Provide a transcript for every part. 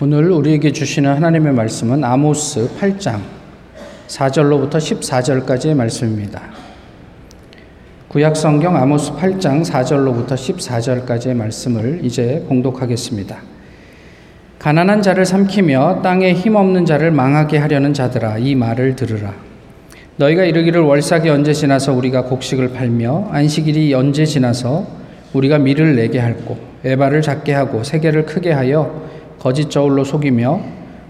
오늘 우리에게 주시는 하나님의 말씀은 아모스 8장 4절로부터 14절까지의 말씀입니다. 구약 성경 아모스 8장 4절로부터 14절까지의 말씀을 이제 공독하겠습니다. 가난한 자를 삼키며 땅에 힘없는 자를 망하게 하려는 자들아 이 말을 들으라. 너희가 이르기를 월삭이 언제 지나서 우리가 곡식을 팔며 안식일이 언제 지나서 우리가 밀을 내게 할고 에바를 작게 하고 세계를 크게 하여 거짓 저울로 속이며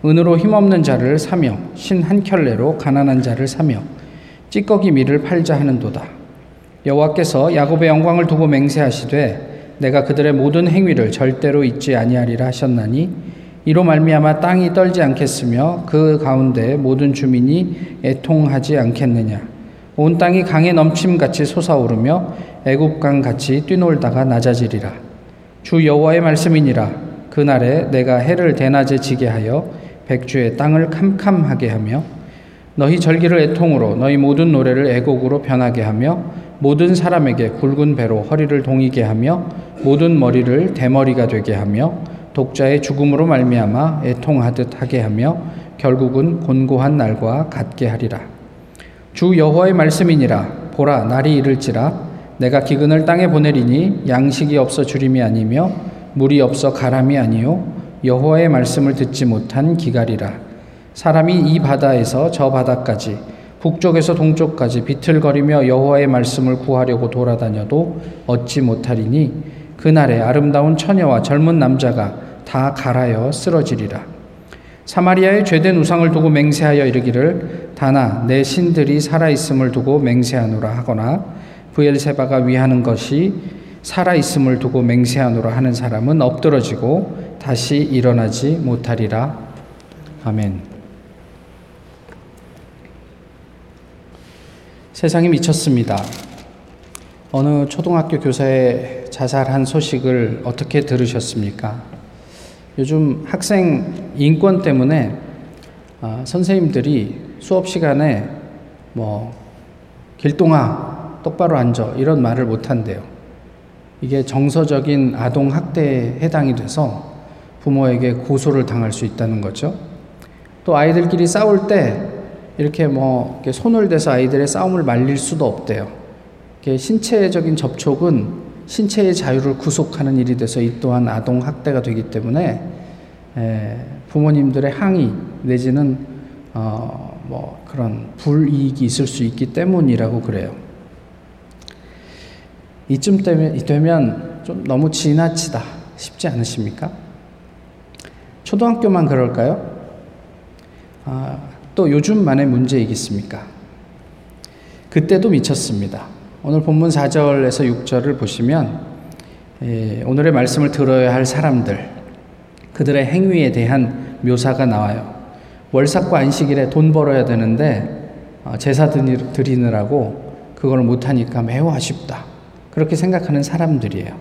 은으로 힘없는 자를 사며 신 한 켤레로 가난한 자를 사며 찌꺼기 밀을 팔자 하는도다. 여호와께서 야곱의 영광을 두고 맹세하시되 내가 그들의 모든 행위를 절대로 잊지 아니하리라 하셨나니 이로 말미암아 땅이 떨지 않겠으며 그 가운데 모든 주민이 애통하지 않겠느냐. 온 땅이 강에 넘침같이 솟아오르며 애굽강 같이 뛰놀다가 낮아지리라. 주 여호와의 말씀이니라 그날에 내가 해를 대낮에 지게 하여 백주의 땅을 캄캄하게 하며 너희 절기를 애통으로 너희 모든 노래를 애곡으로 변하게 하며 모든 사람에게 굵은 배로 허리를 동이게 하며 모든 머리를 대머리가 되게 하며 독자의 죽음으로 말미암아 애통하듯 하게 하며 결국은 곤고한 날과 같게 하리라. 주 여호와의 말씀이니라 보라 날이 이를지라 내가 기근을 땅에 보내리니 양식이 없어 주림이 아니며 물이 없어 가람이 아니요. 여호와의 말씀을 듣지 못한 기갈이라. 사람이 이 바다에서 저 바다까지 북쪽에서 동쪽까지 비틀거리며 여호와의 말씀을 구하려고 돌아다녀도 얻지 못하리니 그날에 아름다운 처녀와 젊은 남자가 다 갈아여 쓰러지리라. 사마리아의 죄된 우상을 두고 맹세하여 이르기를 다나 내 신들이 살아 있음을 두고 맹세하노라 하거나 부엘세바가 위하는 것이 살아 있음을 두고 맹세하노라 하는 사람은 엎드러지고 다시 일어나지 못하리라. 아멘. 세상이 미쳤습니다. 어느 초등학교 교사의 자살한 소식을 어떻게 들으셨습니까? 요즘 학생 인권 때문에 아, 선생님들이 수업 시간에 뭐 길동아 똑바로 앉아 이런 말을 못 한대요. 이게 정서적인 아동 학대에 해당이 돼서 부모에게 고소를 당할 수 있다는 거죠. 또 아이들끼리 싸울 때 이렇게 뭐 이렇게 손을 대서 아이들의 싸움을 말릴 수도 없대요. 신체적인 접촉은 신체의 자유를 구속하는 일이 돼서 이 또한 아동 학대가 되기 때문에 부모님들의 항의 내지는 어 뭐 그런 불이익이 있을 수 있기 때문이라고 그래요. 이쯤 되면 좀 너무 지나치다 싶지 않으십니까? 초등학교만 그럴까요? 아, 또 요즘만의 문제이겠습니까? 그때도 미쳤습니다. 오늘 본문 4절에서 6절을 보시면 예, 오늘의 말씀을 들어야 할 사람들, 그들의 행위에 대한 묘사가 나와요. 월삭과 안식일에 돈 벌어야 되는데 어, 제사 드리느라고 그걸 못하니까 매우 아쉽다. 그렇게 생각하는 사람들이에요.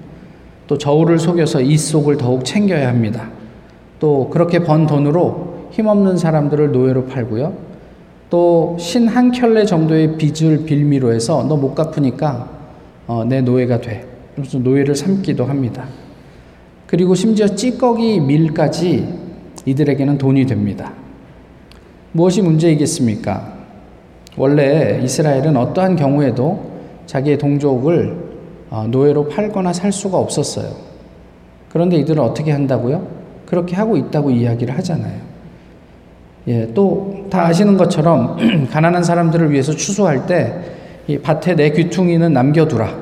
또 저울을 속여서 이 속을 더욱 챙겨야 합니다. 또 그렇게 번 돈으로 힘없는 사람들을 노예로 팔고요. 또 신 한 켤레 정도의 빚을 빌미로 해서 너 못 갚으니까 어, 내 노예가 돼. 그래서 노예를 삼기도 합니다. 그리고 심지어 찌꺼기 밀까지 이들에게는 돈이 됩니다. 무엇이 문제이겠습니까? 원래 이스라엘은 어떠한 경우에도 자기의 동족을 어, 노예로 팔거나 살 수가 없었어요. 그런데 이들은 어떻게 한다고요? 그렇게 하고 있다고 이야기를 하잖아요. 예, 또 다 아시는 것처럼 가난한 사람들을 위해서 추수할 때 이 밭에 내 귀퉁이는 남겨두라.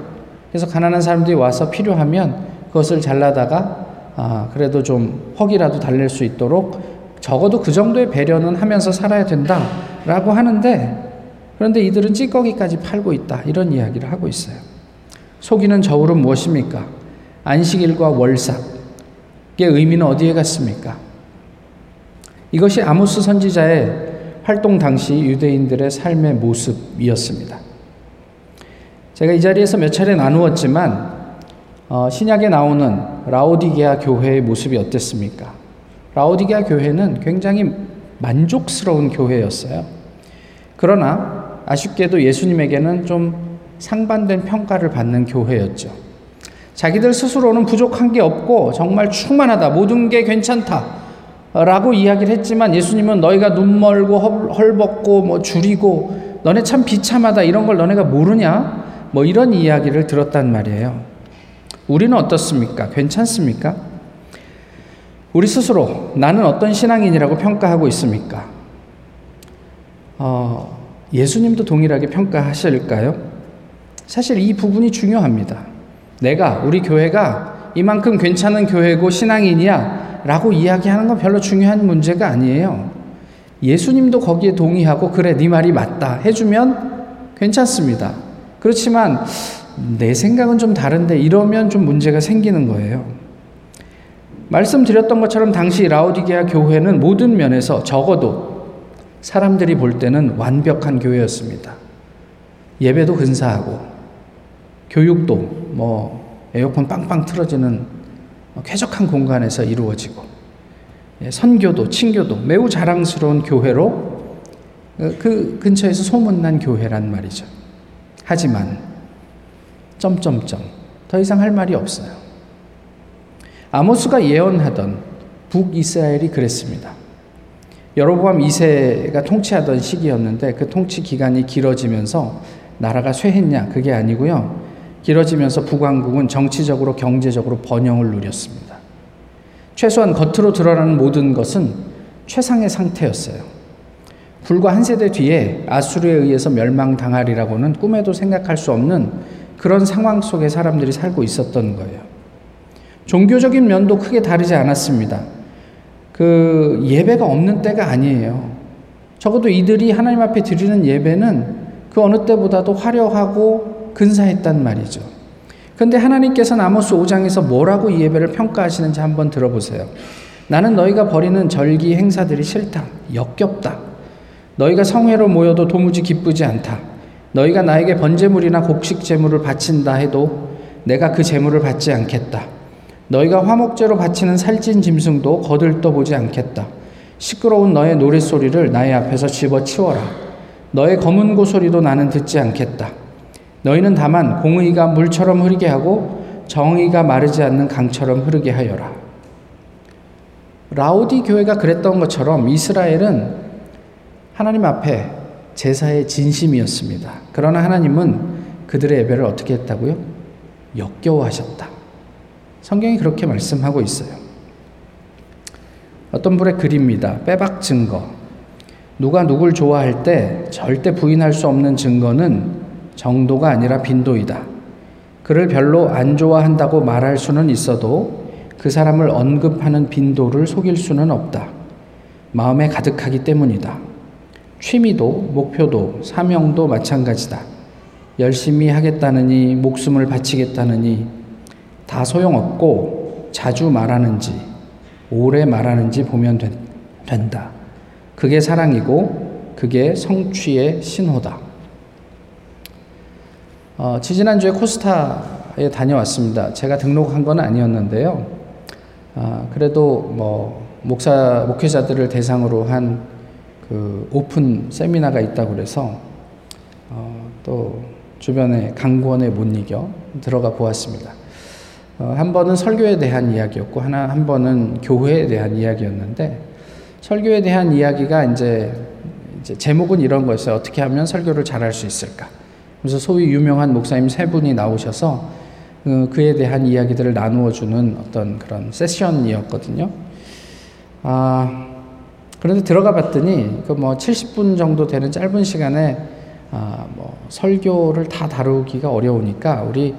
그래서 가난한 사람들이 와서 필요하면 그것을 잘라다가 아, 그래도 좀 퍽이라도 달랠 수 있도록 적어도 그 정도의 배려는 하면서 살아야 된다라고 하는데 그런데 이들은 찌꺼기까지 팔고 있다 이런 이야기를 하고 있어요. 속이는 저울은 무엇입니까? 안식일과 월삭의 의미는 어디에 갔습니까? 이것이 아모스 선지자의 활동 당시 유대인들의 삶의 모습이었습니다. 제가 이 자리에서 몇 차례 나누었지만 어, 신약에 나오는 라오디게아 교회의 모습이 어땠습니까? 라오디게아 교회는 굉장히 만족스러운 교회였어요. 그러나 아쉽게도 예수님에게는 좀 상반된 평가를 받는 교회였죠. 자기들 스스로는 부족한 게 없고 정말 충만하다. 모든 게 괜찮다. 라고 이야기를 했지만 예수님은 너희가 눈 멀고 헐벗고 뭐 줄이고 너네 참 비참하다 이런 걸 너네가 모르냐? 뭐 이런 이야기를 들었단 말이에요. 우리는 어떻습니까? 괜찮습니까? 우리 스스로 나는 어떤 신앙인이라고 평가하고 있습니까? 어, 예수님도 동일하게 평가하실까요? 사실 이 부분이 중요합니다. 내가, 우리 교회가 이만큼 괜찮은 교회고 신앙인이야 라고 이야기하는 건 별로 중요한 문제가 아니에요. 예수님도 거기에 동의하고 그래 네 말이 맞다 해주면 괜찮습니다. 그렇지만 내 생각은 좀 다른데 이러면 좀 문제가 생기는 거예요. 말씀드렸던 것처럼 당시 라오디게아 교회는 모든 면에서 적어도 사람들이 볼 때는 완벽한 교회였습니다. 예배도 근사하고 교육도 뭐 에어컨 빵빵 틀어지는 쾌적한 공간에서 이루어지고 예, 선교도 친교도 매우 자랑스러운 교회로 어, 그 근처에서 소문난 교회란 말이죠. 하지만 점점점 더 이상 할 말이 없어요. 아모스가 예언하던 북이스라엘이 그랬습니다. 여로보암 2세가 통치하던 시기였는데 그 통치 기간이 길어지면서 나라가 쇠했냐 그게 아니고요. 길어지면서 북왕국은 정치적으로 경제적으로 번영을 누렸습니다. 최소한 겉으로 드러나는 모든 것은 최상의 상태였어요. 불과 한 세대 뒤에 아수르에 의해서 멸망당하리라고는 꿈에도 생각할 수 없는 그런 상황 속에 사람들이 살고 있었던 거예요. 종교적인 면도 크게 다르지 않았습니다. 그 예배가 없는 때가 아니에요. 적어도 이들이 하나님 앞에 드리는 예배는 그 어느 때보다도 화려하고 근사했단 말이죠. 그런데 하나님께서는 아모스 5장에서 뭐라고 이 예배를 평가하시는지 한번 들어보세요. 나는 너희가 벌이는 절기 행사들이 싫다. 역겹다. 너희가 성회로 모여도 도무지 기쁘지 않다. 너희가 나에게 번제물이나 곡식 제물을 바친다 해도 내가 그 제물을 받지 않겠다. 너희가 화목제로 바치는 살찐 짐승도 거들떠 보지 않겠다. 시끄러운 너의 노랫소리를 나의 앞에서 집어치워라. 너의 검은 고소리도 나는 듣지 않겠다. 너희는 다만 공의가 물처럼 흐르게 하고 정의가 마르지 않는 강처럼 흐르게 하여라. 라우디 교회가 그랬던 것처럼 이스라엘은 하나님 앞에 제사의 진심이었습니다. 그러나 하나님은 그들의 예배를 어떻게 했다고요? 역겨워하셨다. 성경이 그렇게 말씀하고 있어요. 어떤 분의 글입니다. 빼박 증거. 누가 누굴 좋아할 때 절대 부인할 수 없는 증거는 정도가 아니라 빈도이다. 그를 별로 안 좋아한다고 말할 수는 있어도 그 사람을 언급하는 빈도를 속일 수는 없다. 마음에 가득하기 때문이다. 취미도 목표도 사명도 마찬가지다. 열심히 하겠다느니 목숨을 바치겠다느니 다 소용없고 자주 말하는지 오래 말하는지 보면 된다. 그게 사랑이고 그게 성취의 신호다. 어, 지지난주에 코스타에 다녀왔습니다. 제가 등록한 건 아니었는데요. 아, 그래도 뭐 목사 목회자들을 대상으로 한 그 오픈 세미나가 있다고 그래서 어, 또 주변에 강권에 못 이겨 들어가 보았습니다. 어, 한 번은 설교에 대한 이야기였고 하나 한 번은 교회에 대한 이야기였는데 설교에 대한 이야기가 이제, 이제 제목은 이런 거였어요. 어떻게 하면 설교를 잘할 수 있을까? 그래서 소위 유명한 목사님 세 분이 나오셔서 그, 그에 대한 이야기들을 나누어 주는 어떤 그런 세션이었거든요. 아, 그런데 들어가 봤더니 그 뭐 70분 정도 되는 짧은 시간에 아, 뭐 설교를 다 다루기가 어려우니까 우리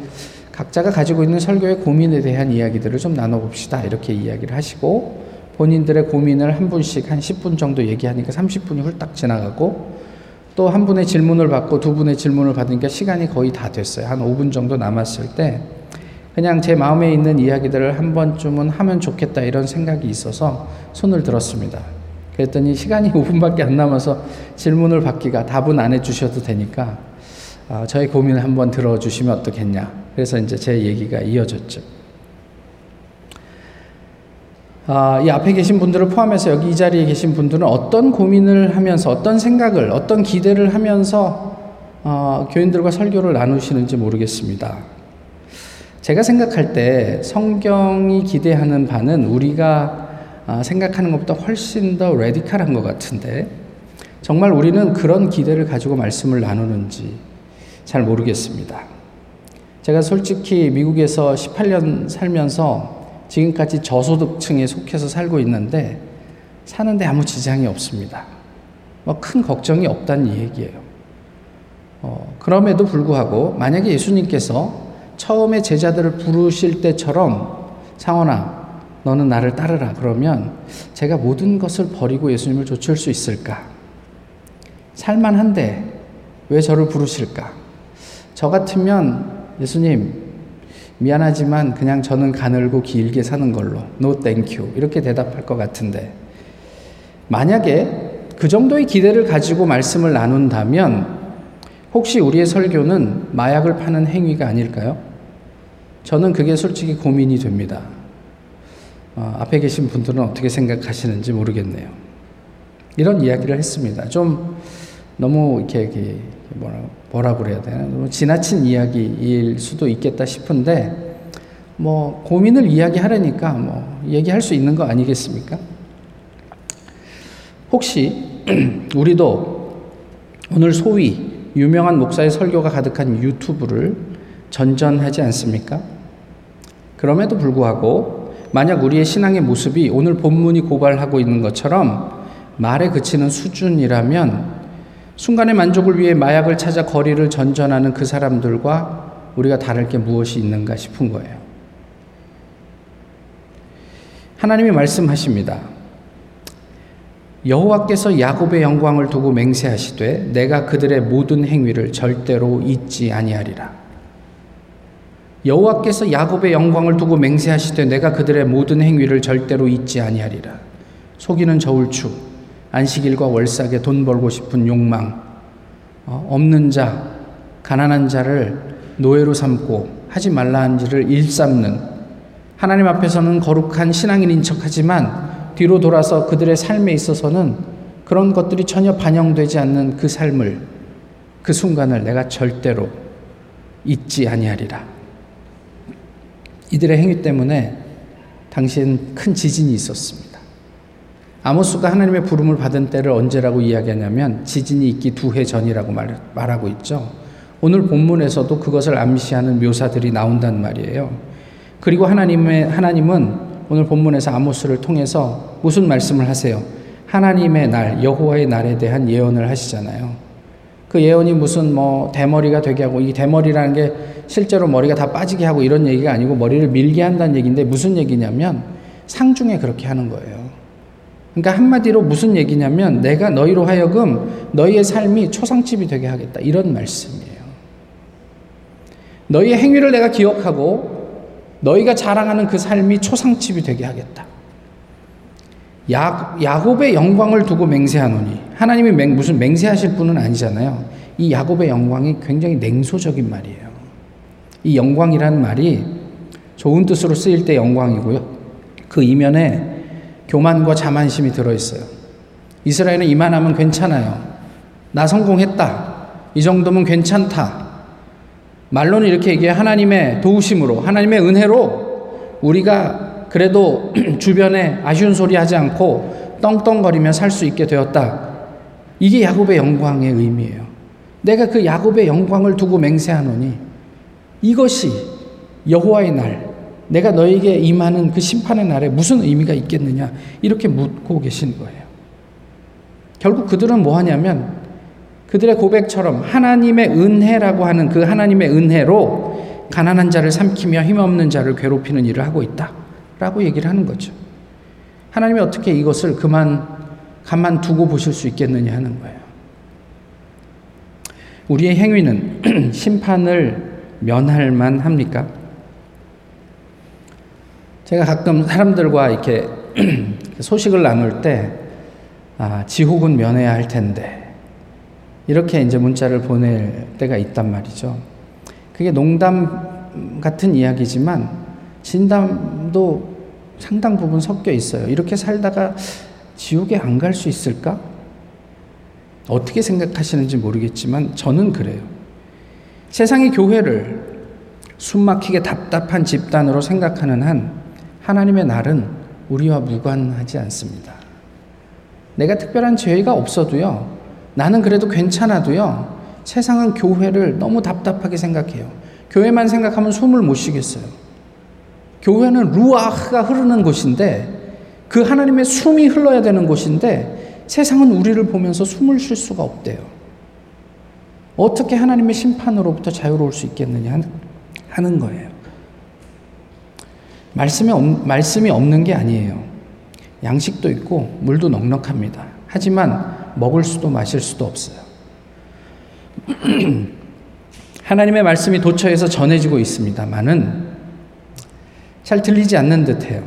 각자가 가지고 있는 설교의 고민에 대한 이야기들을 좀 나눠봅시다. 이렇게 이야기를 하시고 본인들의 고민을 한 분씩 한 10분 정도 얘기하니까 30분이 훌딱 지나가고 또 한 분의 질문을 받고 두 분의 질문을 받으니까 시간이 거의 다 됐어요. 한 5분 정도 남았을 때 그냥 제 마음에 있는 이야기들을 한 번쯤은 하면 좋겠다 이런 생각이 있어서 손을 들었습니다. 그랬더니 시간이 5분밖에 안 남아서 질문을 받기가 답은 안 해주셔도 되니까 어, 저의 고민을 한번 들어주시면 어떻겠냐. 그래서 이제 제 얘기가 이어졌죠. 아, 이 앞에 계신 분들을 포함해서 여기 이 자리에 계신 분들은 어떤 고민을 하면서 어떤 생각을 어떤 기대를 하면서 어, 교인들과 설교를 나누시는지 모르겠습니다. 제가 생각할 때 성경이 기대하는 바는 우리가 아, 생각하는 것보다 훨씬 더 레디칼한 것 같은데 정말 우리는 그런 기대를 가지고 말씀을 나누는지 잘 모르겠습니다. 제가 솔직히 미국에서 18년 살면서 지금까지 저소득층에 속해서 살고 있는데 사는데 아무 지장이 없습니다. 뭐 큰 걱정이 없다는 얘기예요. 어, 그럼에도 불구하고 만약에 예수님께서 처음에 제자들을 부르실 때처럼 상원아 너는 나를 따르라 그러면 제가 모든 것을 버리고 예수님을 좇을 수 있을까? 살만한데 왜 저를 부르실까? 저 같으면 예수님 미안하지만 그냥 저는 가늘고 길게 사는 걸로 no thank you 이렇게 대답할 것 같은데 만약에 그 정도의 기대를 가지고 말씀을 나눈다면 혹시 우리의 설교는 마약을 파는 행위가 아닐까요? 저는 그게 솔직히 고민이 됩니다. 어, 앞에 계신 분들은 어떻게 생각하시는지 모르겠네요. 이런 이야기를 했습니다. 좀 너무 이렇게, 뭐라, 뭐라 그래야 되나? 너무 지나친 이야기일 수도 있겠다 싶은데, 뭐, 고민을 이야기하려니까 뭐, 얘기할 수 있는 거 아니겠습니까? 혹시 우리도 오늘 소위 유명한 목사의 설교가 가득한 유튜브를 전전하지 않습니까? 그럼에도 불구하고 만약 우리의 신앙의 모습이 오늘 본문이 고발하고 있는 것처럼 말에 그치는 수준이라면 순간의 만족을 위해 마약을 찾아 거리를 전전하는 그 사람들과 우리가 다를 게 무엇이 있는가 싶은 거예요. 하나님이 말씀하십니다. 여호와께서 야곱의 영광을 두고 맹세하시되 내가 그들의 모든 행위를 절대로 잊지 아니하리라. 여호와께서 야곱의 영광을 두고 맹세하시되 내가 그들의 모든 행위를 절대로 잊지 아니하리라. 속이는 저울추, 안식일과 월삭에 돈 벌고 싶은 욕망, 어, 없는 자, 가난한 자를 노예로 삼고 하지 말라는 일을 일삼는 하나님 앞에서는 거룩한 신앙인인 척하지만 뒤로 돌아서 그들의 삶에 있어서는 그런 것들이 전혀 반영되지 않는 그 삶을 그 순간을 내가 절대로 잊지 아니하리라. 이들의 행위 때문에 당시엔 큰 지진이 있었습니다. 아모스가 하나님의 부름을 받은 때를 언제라고 이야기하냐면 지진이 있기 두 해 전이라고 말, 말하고 있죠. 오늘 본문에서도 그것을 암시하는 묘사들이 나온단 말이에요. 그리고 하나님의 하나님은 오늘 본문에서 아모스를 통해서 무슨 말씀을 하세요? 하나님의 날, 여호와의 날에 대한 예언을 하시잖아요. 그 예언이 무슨 뭐 대머리가 되게 하고 이 대머리라는 게 실제로 머리가 다 빠지게 하고 이런 얘기가 아니고 머리를 밀게 한다는 얘기인데 무슨 얘기냐면 상중에 그렇게 하는 거예요. 그러니까 한마디로 무슨 얘기냐면 내가 너희로 하여금 너희의 삶이 초상집이 되게 하겠다. 이런 말씀이에요. 너희의 행위를 내가 기억하고 너희가 자랑하는 그 삶이 초상집이 되게 하겠다. 야, 야곱의 영광을 두고 맹세하노니 하나님이 맹, 무슨 맹세하실 분은 아니잖아요. 이 야곱의 영광이 굉장히 냉소적인 말이에요. 이 영광이라는 말이 좋은 뜻으로 쓰일 때 영광이고요. 그 이면에 교만과 자만심이 들어있어요. 이스라엘은 이만하면 괜찮아요. 나 성공했다. 이 정도면 괜찮다. 말로는 이렇게 얘기해 하나님의 도우심으로 하나님의 은혜로 우리가 그래도 주변에 아쉬운 소리 하지 않고 떵떵거리며 살 수 있게 되었다. 이게 야곱의 영광의 의미예요. 내가 그 야곱의 영광을 두고 맹세하노니 이것이 여호와의 날, 내가 너에게 임하는 그 심판의 날에 무슨 의미가 있겠느냐 이렇게 묻고 계신 거예요. 결국 그들은 뭐 하냐면 그들의 고백처럼 하나님의 은혜라고 하는 그 하나님의 은혜로 가난한 자를 삼키며 힘없는 자를 괴롭히는 일을 하고 있다. 라고 얘기를 하는 거죠. 하나님이 어떻게 이것을 그만, 가만 두고 보실 수 있겠느냐 하는 거예요. 우리의 행위는 심판을 면할 만 합니까? 제가 가끔 사람들과 이렇게 소식을 나눌 때, 아, 지옥은 면해야 할 텐데, 이렇게 이제 문자를 보낼 때가 있단 말이죠. 그게 농담 같은 이야기지만 진담도 상당 부분 섞여 있어요. 이렇게 살다가 지옥에 안 갈 수 있을까? 어떻게 생각하시는지 모르겠지만 저는 그래요. 세상의 교회를 숨막히게 답답한 집단으로 생각하는 한 하나님의 날은 우리와 무관하지 않습니다. 내가 특별한 죄가 없어도요, 나는 그래도 괜찮아도요, 세상은 교회를 너무 답답하게 생각해요. 교회만 생각하면 숨을 못 쉬겠어요. 교회는 루아흐가 흐르는 곳인데, 그 하나님의 숨이 흘러야 되는 곳인데, 세상은 우리를 보면서 숨을 쉴 수가 없대요. 어떻게 하나님의 심판으로부터 자유로울 수 있겠느냐 하는 거예요. 말씀이, 없, 말씀이 없는 게 아니에요. 양식도 있고 물도 넉넉합니다. 하지만 먹을 수도 마실 수도 없어요. 하나님의 말씀이 도처에서 전해지고 있습니다만은 잘 들리지 않는 듯해요.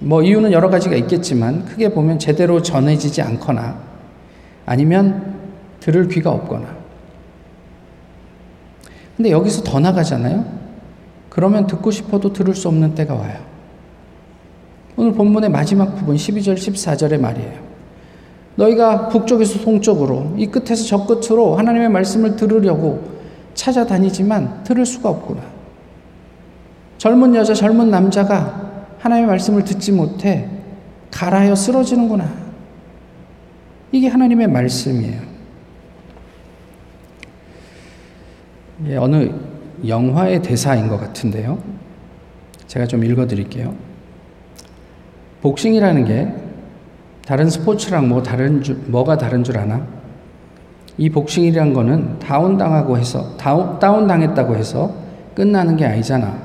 뭐 이유는 여러 가지가 있겠지만 크게 보면 제대로 전해지지 않거나 아니면 들을 귀가 없거나. 근데 여기서 더 나가잖아요. 그러면 듣고 싶어도 들을 수 없는 때가 와요. 오늘 본문의 마지막 부분 12절 14절의 말이에요. 너희가 북쪽에서 동쪽으로 이 끝에서 저 끝으로 하나님의 말씀을 들으려고 찾아다니지만 들을 수가 없구나. 젊은 여자, 젊은 남자가 하나님의 말씀을 듣지 못해 가라여 쓰러지는구나. 이게 하나님의 말씀이에요. 예, 어느 영화의 대사인 것 같은데요. 제가 좀 읽어 드릴게요. 복싱이라는 게 다른 스포츠랑 뭐 다른 줄, 뭐가 다른 줄 아나? 이 복싱이란 거는 다운당하고 해서, 다운, 다운당했다고 해서 끝나는 게 아니잖아.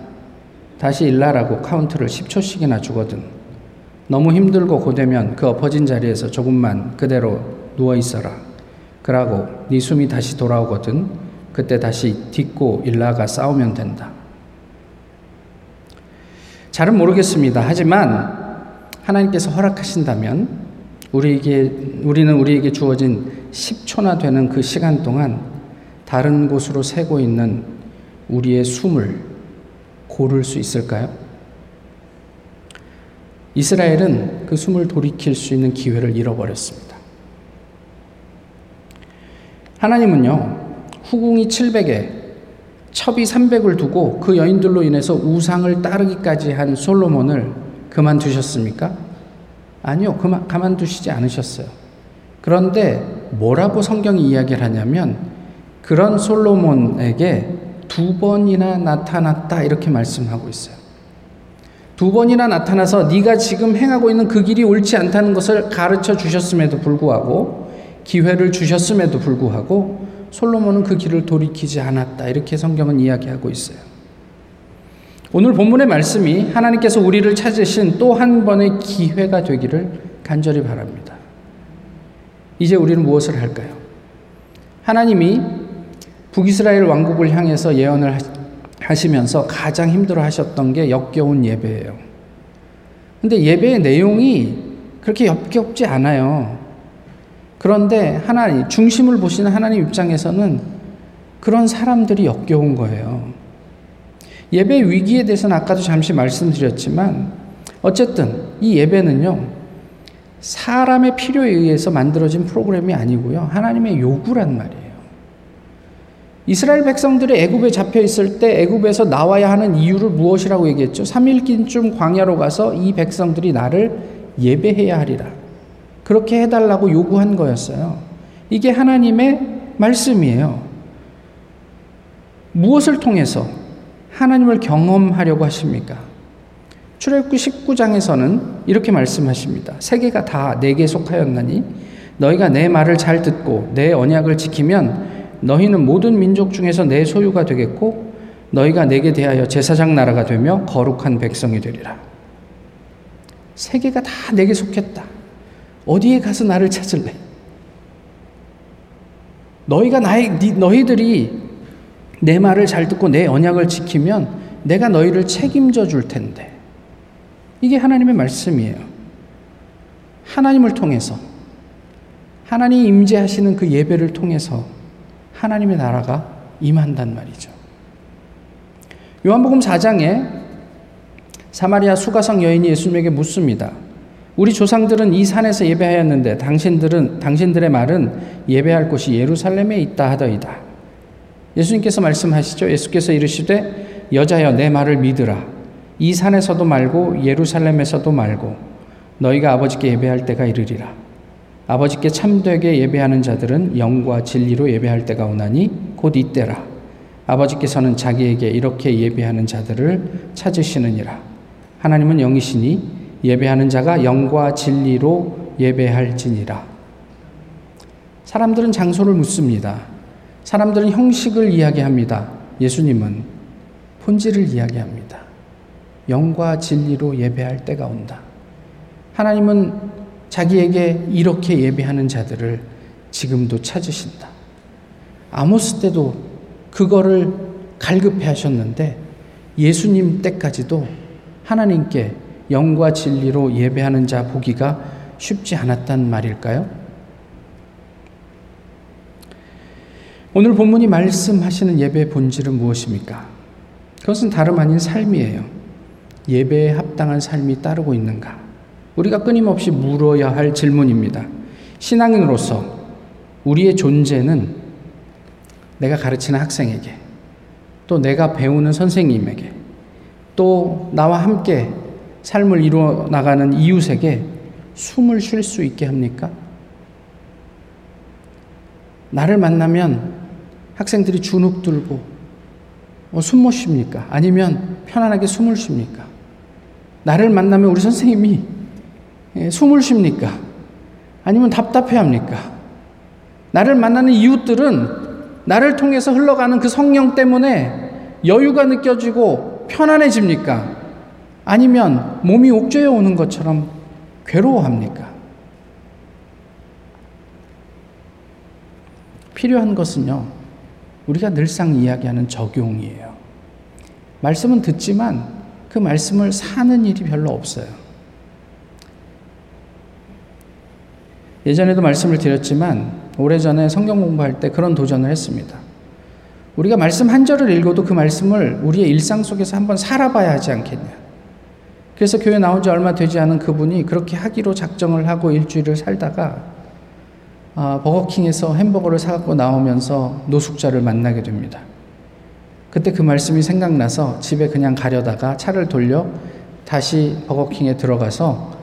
다시 일라라고 카운트를 10초씩이나 주거든. 너무 힘들고 고되면 그 엎어진 자리에서 조금만 그대로 누워 있어라. 그러고 네 숨이 다시 돌아오거든. 그때 다시 딛고 일라가 싸우면 된다. 잘은 모르겠습니다. 하지만 하나님께서 허락하신다면 우리에게 우리는 우리에게 주어진 10초나 되는 그 시간 동안 다른 곳으로 새고 있는 우리의 숨을 고를 수 있을까요? 이스라엘은 그 숨을 돌이킬 수 있는 기회를 잃어버렸습니다. 하나님은요, 후궁이 700에 첩이 300을 두고 그 여인들로 인해서 우상을 따르기까지 한 솔로몬을 그만두셨습니까? 아니요, 그만, 가만두시지 않으셨어요. 그런데 뭐라고 성경이 이야기를 하냐면 그런 솔로몬에게 두 번이나 나타났다 이렇게 말씀하고 있어요. 두 번이나 나타나서 네가 지금 행하고 있는 그 길이 옳지 않다는 것을 가르쳐 주셨음에도 불구하고 기회를 주셨음에도 불구하고 솔로몬은 그 길을 돌이키지 않았다. 이렇게 성경은 이야기하고 있어요. 오늘 본문의 말씀이 하나님께서 우리를 찾으신 또 한 번의 기회가 되기를 간절히 바랍니다. 이제 우리는 무엇을 할까요? 하나님이 북이스라엘 왕국을 향해서 예언을 하시면서 가장 힘들어 하셨던 게 역겨운 예배예요. 근데 예배의 내용이 그렇게 역겹지 않아요. 그런데 하나님, 중심을 보시는 하나님 입장에서는 그런 사람들이 역겨운 거예요. 예배 위기에 대해서는 아까도 잠시 말씀드렸지만, 어쨌든 이 예배는요, 사람의 필요에 의해서 만들어진 프로그램이 아니고요, 하나님의 요구란 말이에요. 이스라엘 백성들이 애굽에 잡혀 있을 때 애굽에서 나와야 하는 이유를 무엇이라고 얘기했죠? 3일긴쯤 광야로 가서 이 백성들이 나를 예배해야 하리라. 그렇게 해달라고 요구한 거였어요. 이게 하나님의 말씀이에요. 무엇을 통해서 하나님을 경험하려고 하십니까? 출애굽기 19장에서는 이렇게 말씀하십니다. 세계가 다 내게 속하였나니 너희가 내 말을 잘 듣고 내 언약을 지키면 너희는 모든 민족 중에서 내 소유가 되겠고 너희가 내게 대하여 제사장 나라가 되며 거룩한 백성이 되리라. 세계가 다 내게 속했다. 어디에 가서 나를 찾을래? 너희가 나의 너희들이 내 말을 잘 듣고 내 언약을 지키면 내가 너희를 책임져 줄 텐데. 이게 하나님의 말씀이에요. 하나님을 통해서 하나님 임재하시는 그 예배를 통해서 하나님의 나라가 임한단 말이죠. 요한복음 4장에 사마리아 수가성 여인이 예수님에게 묻습니다. 우리 조상들은 이 산에서 예배하였는데 당신들은 당신들의 말은 예배할 곳이 예루살렘에 있다 하더이다. 예수님께서 말씀하시죠. 예수께서 이르시되 여자여 내 말을 믿으라. 이 산에서도 말고 예루살렘에서도 말고 너희가 아버지께 예배할 때가 이르리라. 아버지께 참되게 예배하는 자들은 영과 진리로 예배할 때가 오나니 곧 이때라. 아버지께서는 자기에게 이렇게 예배하는 자들을 찾으시느니라. 하나님은 영이시니 예배하는 자가 영과 진리로 예배할지니라. 사람들은 장소를 묻습니다. 사람들은 형식을 이야기합니다. 예수님은 본질을 이야기합니다. 영과 진리로 예배할 때가 온다. 하나님은 자기에게 이렇게 예배하는 자들을 지금도 찾으신다. 아모스 때도 그거를 갈급해 하셨는데 예수님 때까지도 하나님께 영과 진리로 예배하는 자 보기가 쉽지 않았단 말일까요? 오늘 본문이 말씀하시는 예배의 본질은 무엇입니까? 그것은 다름 아닌 삶이에요. 예배에 합당한 삶이 따르고 있는가? 우리가 끊임없이 물어야 할 질문입니다. 신앙인으로서 우리의 존재는 내가 가르치는 학생에게, 또 내가 배우는 선생님에게, 또 나와 함께 삶을 이루어 나가는 이웃에게 숨을 쉴 수 있게 합니까? 나를 만나면 학생들이 주눅 들고 어, 숨못 쉽니까? 아니면 편안하게 숨을 쉽니까? 나를 만나면 우리 선생님이 예, 숨을 쉽니까? 아니면 답답해 합니까? 나를 만나는 이웃들은 나를 통해서 흘러가는 그 성령 때문에 여유가 느껴지고 편안해집니까? 아니면 몸이 옥죄어 오는 것처럼 괴로워합니까? 필요한 것은요, 우리가 늘상 이야기하는 적용이에요. 말씀은 듣지만 그 말씀을 사는 일이 별로 없어요. 예전에도 말씀을 드렸지만 오래전에 성경 공부할 때 그런 도전을 했습니다. 우리가 말씀 한 절을 읽어도 그 말씀을 우리의 일상 속에서 한번 살아봐야 하지 않겠냐. 그래서 교회 나온 지 얼마 되지 않은 그분이 그렇게 하기로 작정을 하고 일주일을 살다가 아, 버거킹에서 햄버거를 사갖고 나오면서 노숙자를 만나게 됩니다. 그때 그 말씀이 생각나서 집에 그냥 가려다가 차를 돌려 다시 버거킹에 들어가서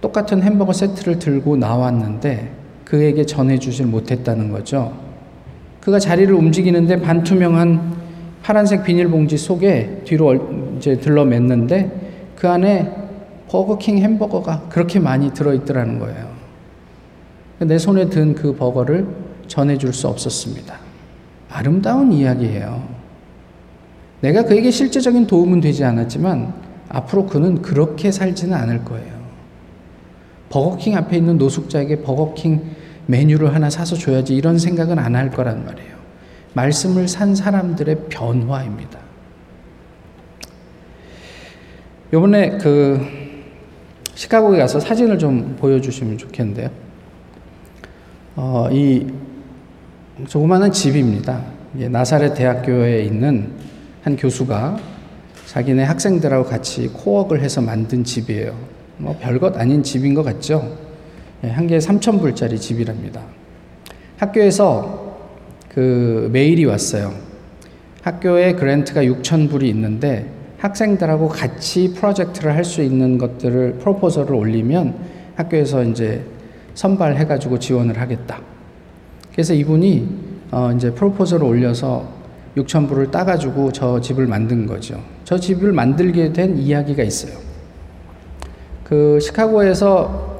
똑같은 햄버거 세트를 들고 나왔는데 그에게 전해주질 못했다는 거죠. 그가 자리를 움직이는데 반투명한 파란색 비닐봉지 속에 뒤로 이제 들러맸는데 그 안에 버거킹 햄버거가 그렇게 많이 들어있더라는 거예요. 내 손에 든 그 버거를 전해줄 수 없었습니다. 아름다운 이야기예요. 내가 그에게 실제적인 도움은 되지 않았지만 앞으로 그는 그렇게 살지는 않을 거예요. 버거킹 앞에 있는 노숙자에게 버거킹 메뉴를 하나 사서 줘야지 이런 생각은 안 할 거란 말이에요. 말씀을 산 사람들의 변화입니다. 요번에 그 시카고에 가서 사진을 좀 보여주시면 좋겠는데요. 어, 이 조그마한 집입니다. 나사렛 대학교에 있는 한 교수가 자기네 학생들하고 같이 코웍을 해서 만든 집이에요. 뭐 별것 아닌 집인 것 같죠? 예, 한 개에 3,000불짜리 집이랍니다. 학교에서 그 메일이 왔어요. 학교에 그랜트가 6,000불이 있는데 학생들하고 같이 프로젝트를 할 수 있는 것들을 프로포저를 올리면 학교에서 이제 선발해 가지고 지원을 하겠다. 그래서 이분이 어 이제 proposal을 올려서 6천 불을 따 가지고 저 집을 만든 거죠. 저 집을 만들게 된 이야기가 있어요. 그 시카고에서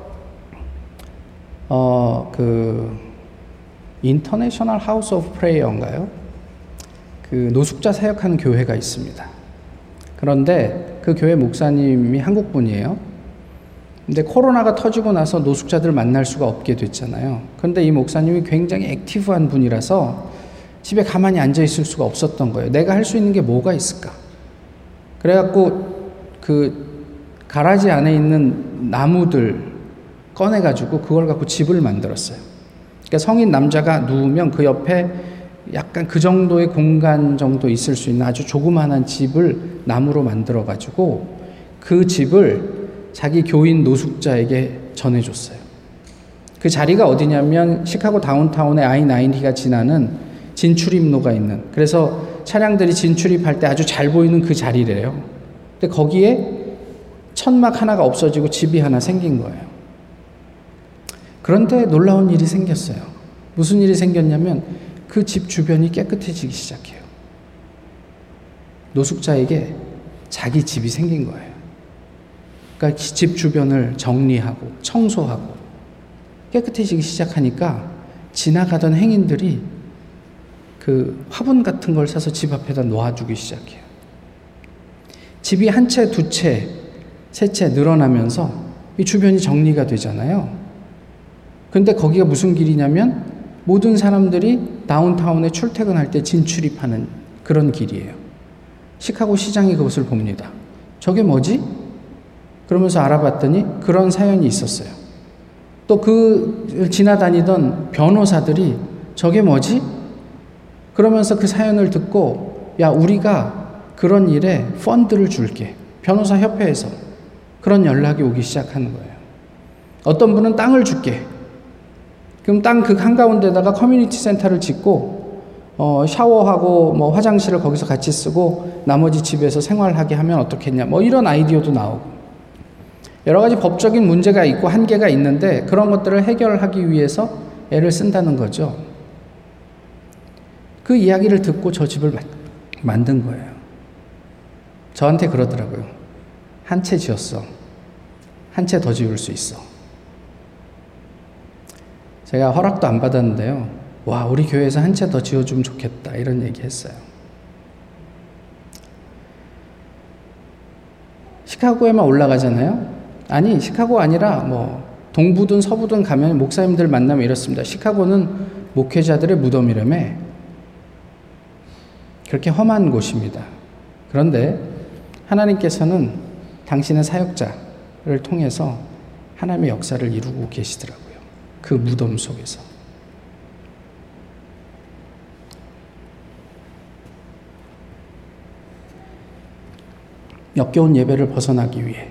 어 그 International House of Prayer인가요? 그 노숙자 사역하는 교회가 있습니다. 그런데 그 교회 목사님이 한국 분이에요. 근데 코로나가 터지고 나서 노숙자들 만날 수가 없게 됐잖아요. 그런데 이 목사님이 굉장히 active한 분이라서 집에 가만히 앉아 있을 수가 없었던 거예요. 내가 할 수 있는 게 뭐가 있을까? 그래갖고 그 garage 안에 있는 나무들 꺼내가지고 그걸 갖고 집을 만들었어요. 그러니까 성인 남자가 누우면 그 옆에 약간 그 정도의 공간 정도 있을 수 있는 아주 조그마한 집을 나무로 만들어 가지고 그 집을 자기 교인 노숙자에게 전해줬어요. 그 자리가 어디냐면 시카고 다운타운의 I-90가 지나는 진출입로가 있는 그래서 차량들이 진출입할 때 아주 잘 보이는 그 자리래요. 근데 거기에 천막 하나가 없어지고 집이 하나 생긴 거예요. 그런데 놀라운 일이 생겼어요. 무슨 일이 생겼냐면 그 집 주변이 깨끗해지기 시작해요. 노숙자에게 자기 집이 생긴 거예요. 그러니까 집 주변을 정리하고 청소하고 깨끗해지기 시작하니까 지나가던 행인들이 그 화분 같은 걸 사서 집 앞에다 놓아주기 시작해요. 집이 한 채, 두 채, 세 채 늘어나면서 이 주변이 정리가 되잖아요. 근데 거기가 무슨 길이냐면 모든 사람들이 다운타운에 출퇴근할 때 진출입하는 그런 길이에요. 시카고 시장이 그것을 봅니다. 저게 뭐지? 그러면서 알아봤더니 그런 사연이 있었어요. 또 그 지나다니던 변호사들이 저게 뭐지? 그러면서 그 사연을 듣고 야, 우리가 그런 일에 펀드를 줄게. 변호사 협회에서 그런 연락이 오기 시작하는 거예요. 어떤 분은 땅을 줄게. 그럼 땅 그 한가운데다가 커뮤니티 센터를 짓고 어, 샤워하고 뭐 화장실을 거기서 같이 쓰고 나머지 집에서 생활하게 하면 어떻겠냐. 뭐 이런 아이디어도 나오고. 여러 가지 법적인 문제가 있고 한계가 있는데 그런 것들을 해결하기 위해서 애를 쓴다는 거죠. 그 이야기를 듣고 저 집을 만든 거예요. 저한테 그러더라고요. 한 채 지었어. 한 채 더 지을 수 있어. 제가 허락도 안 받았는데요. 와, 우리 교회에서 한 채 더 지어주면 좋겠다. 이런 얘기 했어요. 시카고에만 올라가잖아요. 아니, 시카고 아니라 뭐, 동부든 서부든 가면 목사님들 만나면 이렇습니다. 시카고는 목회자들의 무덤이라며 그렇게 험한 곳입니다. 그런데 하나님께서는 당신의 사역자를 통해서 하나님의 역사를 이루고 계시더라고요. 그 무덤 속에서. 역겨운 예배를 벗어나기 위해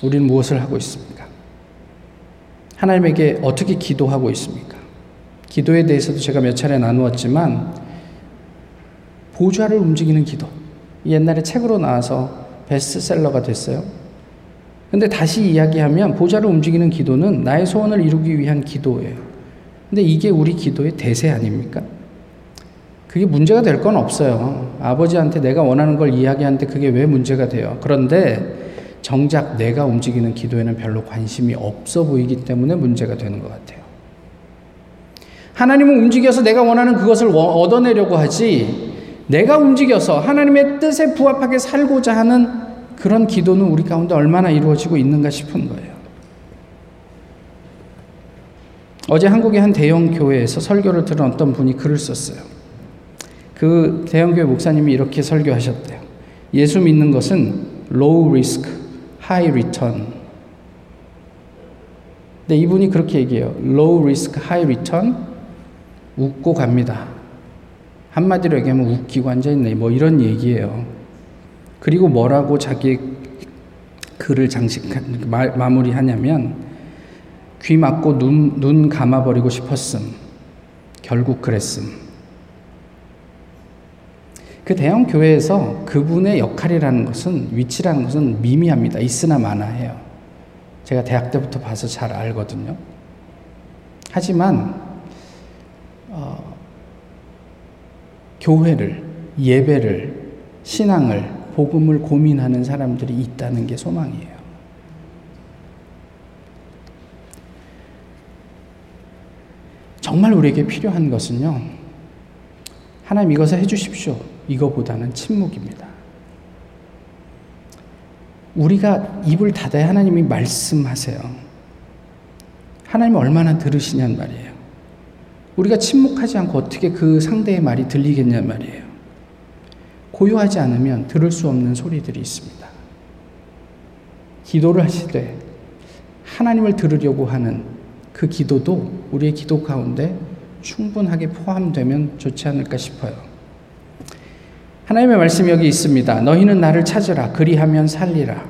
우리는 무엇을 하고 있습니까? 하나님에게 어떻게 기도하고 있습니까? 기도에 대해서도 제가 몇 차례 나누었지만 보좌를 움직이는 기도. 옛날에 책으로 나와서 베스트셀러가 됐어요. 근데 다시 이야기하면 보좌를 움직이는 기도는 나의 소원을 이루기 위한 기도예요. 근데 이게 우리 기도의 대세 아닙니까? 그게 문제가 될 건 없어요. 아버지한테 내가 원하는 걸 이야기하는데 그게 왜 문제가 돼요? 그런데 정작 내가 움직이는 기도에는 별로 관심이 없어 보이기 때문에 문제가 되는 것 같아요. 하나님은 움직여서 내가 원하는 그것을 얻어내려고 하지, 내가 움직여서 하나님의 뜻에 부합하게 살고자 하는 그런 기도는 우리 가운데 얼마나 이루어지고 있는가 싶은 거예요. 어제 한국의 한 대형 교회에서 설교를 들은 어떤 분이 글을 썼어요. 그 대형 교회 목사님이 이렇게 설교하셨대요. 예수 믿는 것은 low risk, high return. 근데 이분이 그렇게 얘기해요. low risk, high return. 웃고 갑니다. 한마디로 얘기하면 웃기고 앉아있네. 뭐 이런 얘기예요. 그리고 뭐라고 자기 글을 장식, 마, 마무리하냐면 귀 막고 눈, 눈 감아버리고 싶었음. 결국 그랬음. 그 대형 교회에서 그분의 역할이라는 것은 위치라는 것은 미미합니다. 있으나 마나해요. 제가 대학 때부터 봐서 잘 알거든요. 하지만 어, 교회를 예배를 신앙을 복음을 고민하는 사람들이 있다는 게 소망이에요. 정말 우리에게 필요한 것은요. 하나님 이것을 해 주십시오. 이거보다는 침묵입니다. 우리가 입을 닫아야 하나님이 말씀하세요. 하나님 얼마나 들으시냔 말이에요. 우리가 침묵하지 않고 어떻게 그 상대의 말이 들리겠냔 말이에요. 고요하지 않으면 들을 수 없는 소리들이 있습니다. 기도를 하실 때 하나님을 들으려고 하는 그 기도도 우리의 기도 가운데 충분하게 포함되면 좋지 않을까 싶어요. 하나님의 말씀이 여기 있습니다. 너희는 나를 찾으라. 그리하면 살리라.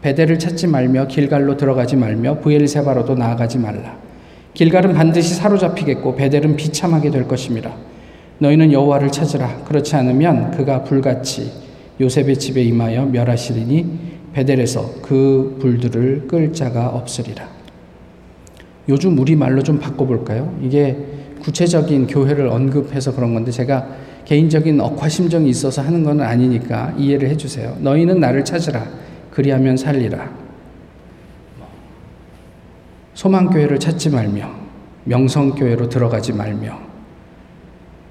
베델을 찾지 말며 길갈로 들어가지 말며 부엘세바로도 나아가지 말라. 길갈은 반드시 사로잡히겠고 베델은 비참하게 될 것입니다. 너희는 여호와를 찾으라. 그렇지 않으면 그가 불같이 요셉의 집에 임하여 멸하시리니 베델에서 그 불들을 끌 자가 없으리라. 요즘 우리 말로 좀 바꿔볼까요? 이게 구체적인 교회를 언급해서 그런 건데 제가 개인적인 억화심정이 있어서 하는 건 아니니까 이해를 해주세요. 너희는 나를 찾으라. 그리하면 살리라. 소망교회를 찾지 말며 명성교회로 들어가지 말며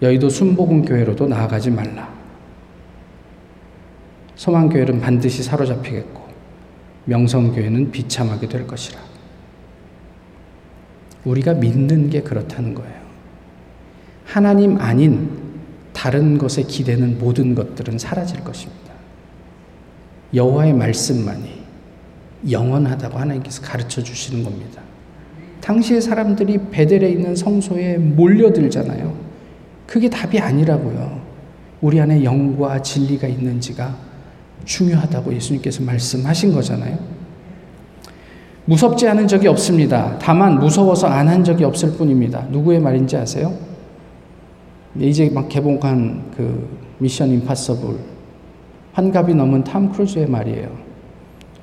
여의도 순복음교회로도 나아가지 말라. 소망교회는 반드시 사로잡히겠고 명성교회는 비참하게 될 것이라. 우리가 믿는 게 그렇다는 거예요. 하나님 아닌 다른 것에 기대는 모든 것들은 사라질 것입니다. 여호와의 말씀만이 영원하다고 하나님께서 가르쳐 주시는 겁니다. 당시의 사람들이 베델에 있는 성소에 몰려들잖아요. 그게 답이 아니라고요. 우리 안에 영과 진리가 있는지가 중요하다고 예수님께서 말씀하신 거잖아요. 무섭지 않은 적이 없습니다. 다만 무서워서 안 한 적이 없을 뿐입니다. 누구의 말인지 아세요? 이제 막 개봉한 그 미션 임파서블 환갑이 넘은 탐 크루즈의 말이에요.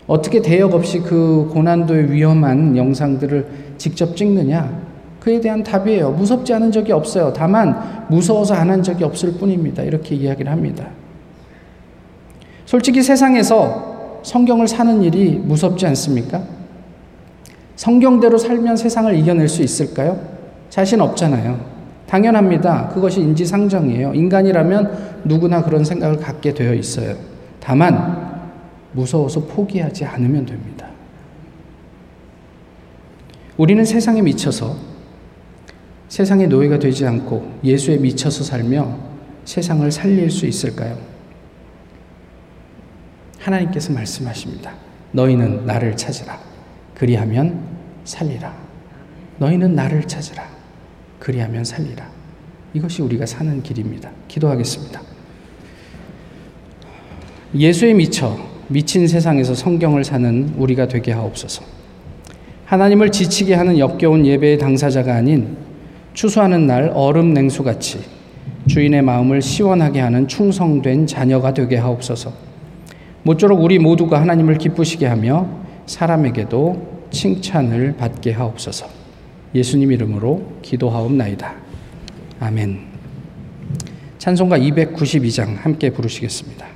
어떻게 대역 없이 그 고난도의 위험한 영상들을 직접 찍느냐? 그에 대한 답이에요. 무섭지 않은 적이 없어요. 다만 무서워서 안 한 적이 없을 뿐입니다. 이렇게 이야기를 합니다. 솔직히 세상에서 성경을 사는 일이 무섭지 않습니까? 성경대로 살면 세상을 이겨낼 수 있을까요? 자신 없잖아요. 당연합니다. 그것이 인지상정이에요. 인간이라면 누구나 그런 생각을 갖게 되어 있어요. 다만, 무서워서 포기하지 않으면 됩니다. 우리는 세상에 미쳐서 세상의 노예가 되지 않고 예수에 미쳐서 살며 세상을 살릴 수 있을까요? 하나님께서 말씀하십니다. 너희는 나를 찾으라. 그리하면 살리라. 너희는 나를 찾으라. 그리하면 살리라. 이것이 우리가 사는 길입니다. 기도하겠습니다. 예수에 미쳐 미친 세상에서 성경을 사는 우리가 되게 하옵소서. 하나님을 지치게 하는 역겨운 예배의 당사자가 아닌 추수하는 날 얼음 냉수같이 주인의 마음을 시원하게 하는 충성된 자녀가 되게 하옵소서. 모쪼록 우리 모두가 하나님을 기쁘시게 하며 사람에게도 칭찬을 받게 하옵소서. 예수님 이름으로 기도하옵나이다. 아멘. 찬송가 292장 함께 부르시겠습니다.